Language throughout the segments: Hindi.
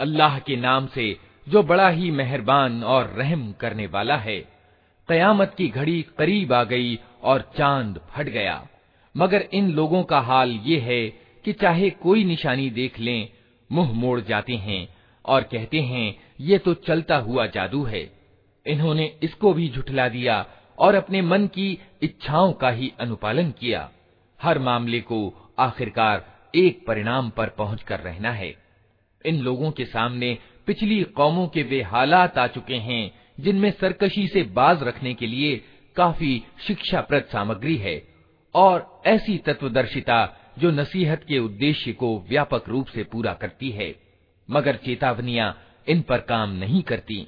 अल्लाह के नाम से जो बड़ा ही मेहरबान और रहम करने वाला है कयामत की घड़ी करीब आ गई और चांद फट गया मगर इन लोगों का हाल ये है कि चाहे कोई निशानी देख लें मुंह मोड़ जाते हैं और कहते हैं ये तो चलता हुआ जादू है इन्होंने इसको भी झुठला दिया और अपने मन की इच्छाओं का ही अनुपालन किया। हर मामले को आखिरकार एक परिणाम पर पहुंचकर रहना है। इन लोगों के सामने पिछली कौमों के वे हालात आ चुके हैं, जिनमें सरकशी से बाज रखने के लिए काफ़ी शिक्षाप्रद सामग्री है और ऐसी तत्वदर्शिता जो नसीहत के उद्देश्य को व्यापक रूप से पूरा करती है, मगर चेतावनियाँ इन पर काम नहीं करती।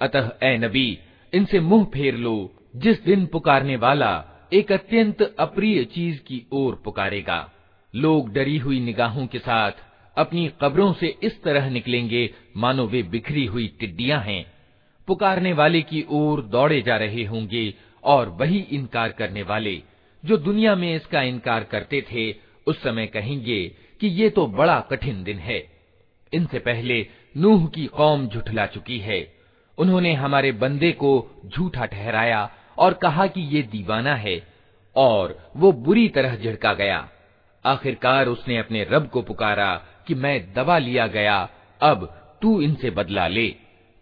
अतः ए नबी इनसे मुंह फेर लो जिस दिन पुकारने वाला एक अत्यंत अप्रिय चीज की ओर पुकारेगा लोग डरी हुई निगाहों के साथ अपनी कब्रों से इस तरह निकलेंगे मानो वे बिखरी हुई टिड्डियां हैं पुकारने वाले की ओर दौड़े जा रहे होंगे और वही इनकार करने वाले, जो दुनिया में इसका इनकार करते थे, उस समय कहेंगे कि ये तो बड़ा कठिन दिन है। इनसे पहले नूह की कौम झुठला चुकी है। उन्होंने हमारे बंदे को झूठा ठहराया और कहा कि ये दीवाना है और वो बुरी तरह झिड़का गया। आखिरकार उसने अपने रब को पुकारा कि मैं दबा लिया गया, अब तू इनसे बदला ले।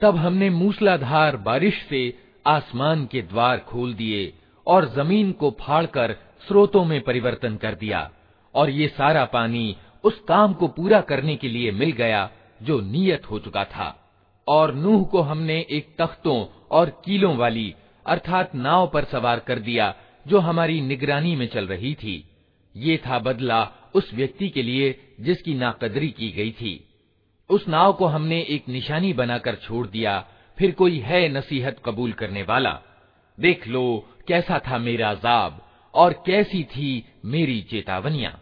तब हमने मूसलाधार बारिश से आसमान के द्वार खोल दिए और जमीन को फाड़कर स्रोतों में परिवर्तन कर दिया और ये सारा पानी उस काम को पूरा करने के लिए मिल गया जो नियत हो चुका था और नूह को हमने एक तख्तों और कीलों वाली अर्थात नाव पर सवार कर दिया, जो हमारी निगरानी में चल रही थी। ये था बदला उस व्यक्ति के लिए जिसकी नाकदरी की गई थी। उस नाव को हमने एक निशानी बनाकर छोड़ दिया, फिर कोई है नसीहत कबूल करने वाला। देख लो, कैसा था मेरा अजाब, और कैसी थी मेरी चेतावनियाँ।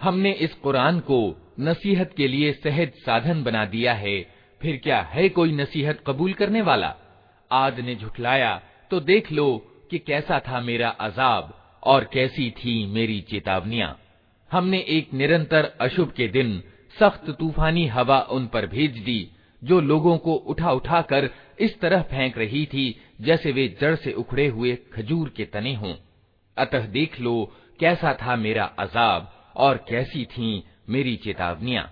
हमने इस कुरान को नसीहत के लिए सहज साधन बना दिया है फिर क्या है कोई नसीहत कबूल करने वाला? आद ने झुठलाया तो देख लो कि कैसा था मेरा अजाब और कैसी थी मेरी चेतावनियाँ। हमने एक निरंतर अशुभ के दिन सख्त तूफानी हवा उन पर भेज दी, जो लोगों को उठा उठा कर इस तरह फेंक रही थी, जैसे वे जड़ से उखड़े हुए खजूर के तने हों। अतः देख लो कैसा था मेरा अजाब और कैसी थी मेरी चेतावनियाँ।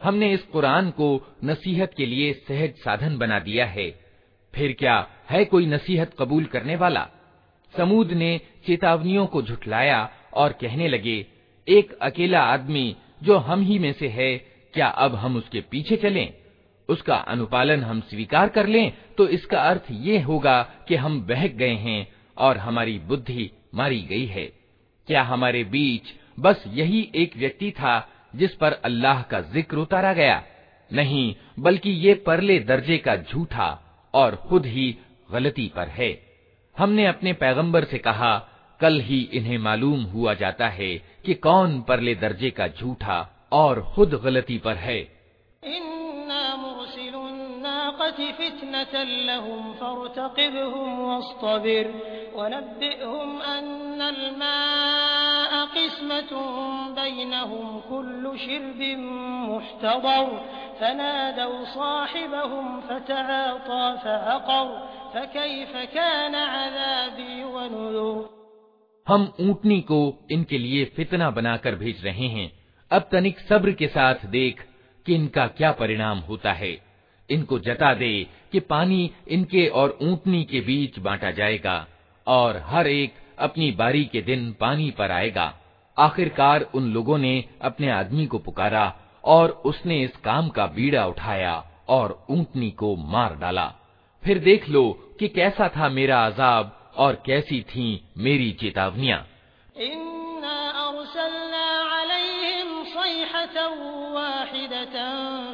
हमने इस कुरान को नसीहत के लिए सहज साधन बना दिया है। फिर क्या है कोई नसीहत कबूल करने वाला? समूद ने चेतावनियों को झुठलाया और कहने लगे, एक अकेला आदमी जो हम ही में से है, क्या अब हम उसके पीछे चलें? उसका अनुपालन हम स्वीकार कर लें तो इसका अर्थ ये होगा कि हम बहक गए हैं और हमारी बुद्धि मारी गई है। क्या हमारे बीच बस यही एक व्यक्ति था जिस पर अल्लाह का ज़िक्र उतारा गया? नहीं, बल्कि ये परले दर्जे का झूठा और खुद ही गलती पर है। हमने अपने पैगंबर से कहा, कल ही इन्हें मालूम हुआ जाता है कि कौन परले दर्जे का झूठा और खुद गलती पर है। हम ऊंटनी को इनके लिए फितना बनाकर भेज रहे हैं अब तनिक सब्र के साथ देख कि इनका क्या परिणाम होता है इनको जता दे कि पानी इनके और ऊंटनी के बीच बांटा जाएगा और हर एक अपनी बारी के दिन पानी पर आएगा। आखिरकार उन लोगों ने अपने आदमी को पुकारा और उसने इस काम का बीड़ा उठाया और ऊंटनी को मार डाला। फिर देख लो कि कैसा था मेरा अजाब और कैसी थी मेरी चेतावनियाँ।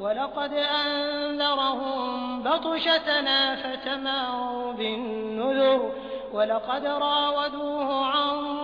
वलक़द अंज़रहुम बतशतना फतमारौ बिन्नुज़ुर वलक़द रावदूह अन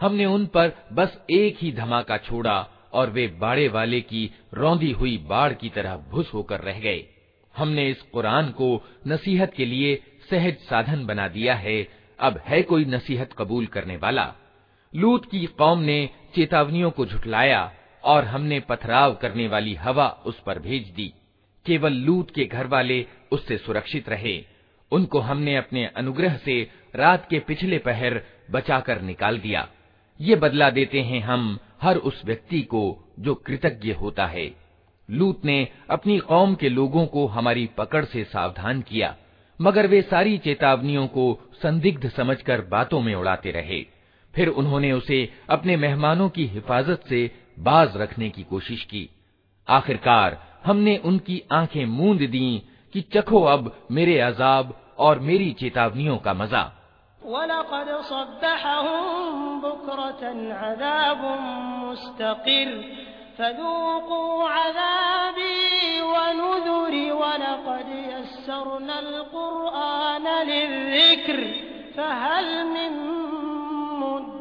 हमने उन पर बस एक ही धमाका छोड़ा और वे बाड़े वाले की रौंदी हुई बाढ़ की तरह भुस होकर रह गए हमने इस कुरान को नसीहत के लिए सहज साधन बना दिया है अब है कोई नसीहत कबूल करने वाला लूत की कौम ने चेतावनियों को झुटलाया और हमने पथराव करने वाली हवा उस पर भेज दी। केवल लूत के घर वाले उससे सुरक्षित रहे। उनको हमने अपने अनुग्रह से रात के पिछले पहर बचाकर निकाल दिया। ये बदला देते हैं हम हर उस व्यक्ति को जो कृतज्ञ होता है। लूत ने अपनी कौम के लोगों को हमारी पकड़ से सावधान किया, मगर वे सारी चेतावनियों को संदिग्ध समझकर बातों में उड़ाते रहे। फिर उन्होंने उसे अपने मेहमानों की हिफाजत से बाज रखने की कोशिश की। आखिरकार हमने उनकी आँखें मूंद दी कि चखो अब मेरे अजाब और मेरी चेतावनियों का मज़ा।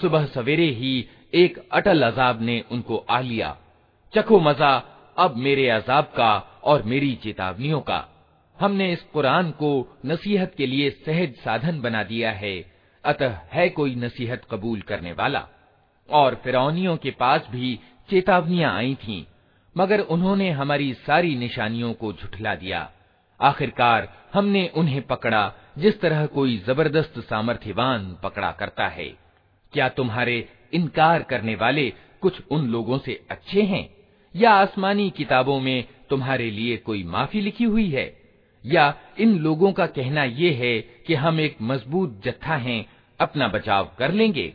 सुबह सवेरे ही एक अटल अजाब ने उनको आ लिया। चखो मज़ा अब मेरे अजाब का और मेरी चेतावनियों का। हमने इस कुरान को नसीहत के लिए सहज साधन बना दिया है। अतः है कोई नसीहत कबूल करने वाला। और फिरौनियों के पास भी चेतावनियाँ आई थीं, मगर उन्होंने हमारी सारी निशानियों को झुठला दिया। आखिरकार हमने उन्हें पकड़ा, जिस तरह कोई ज़बरदस्त सामर्थ्यवान पकड़ा करता है। क्या तुम्हारे इनकार करने वाले कुछ उन लोगों से अच्छे हैं? या आसमानी किताबों में तुम्हारे लिए कोई माफ़ी लिखी हुई है? या इन लोगों का कहना ये है कि हम एक मज़बूत जत्था हैं, अपना बचाव कर लेंगे?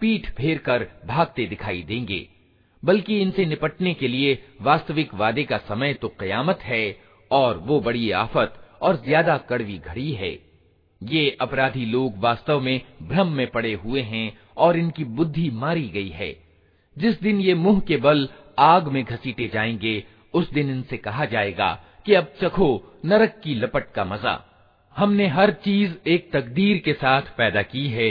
पीठ फेर कर भागते दिखाई देंगे। बल्कि इनसे निपटने के लिए वास्तविक वादे का समय तो कयामत है, और वो बड़ी आफत और ज़्यादा कड़वी घड़ी है। ये अपराधी लोग वास्तव में भ्रम में पड़े हुए हैं और इनकी बुद्धि मारी गई है। जिस दिन ये मुँह के बल आग में घसीटे जाएँगे, उस दिन इनसे कहा जाएगा कि अब चखो नरक की लपट का मज़ा। हमने हर चीज़ एक तकदीर के साथ पैदा की है।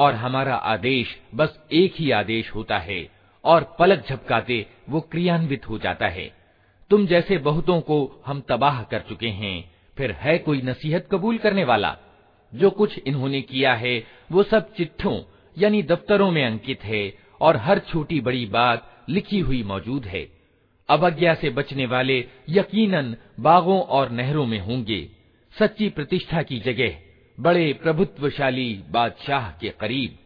और हमारा आदेश बस एक ही आदेश होता है, और पलक झपकाते वो क्रियान्वित हो जाता है। तुम जैसे बहुतों को हम तबाह कर चुके हैं, फिर है कोई नसीहत कबूल करने वाला? जो कुछ इन्होंने किया है, वो सब चिट्ठों, यानी दफ्तरों में अंकित है, और हर छोटी बड़ी बात लिखी हुई मौजूद है। अवज्ञा से बचने वाले यकीनन बागों और नहरों में होंगे। सच्ची प्रतिष्ठा की जगह बड़े प्रभुत्वशाली बादशाह के करीब।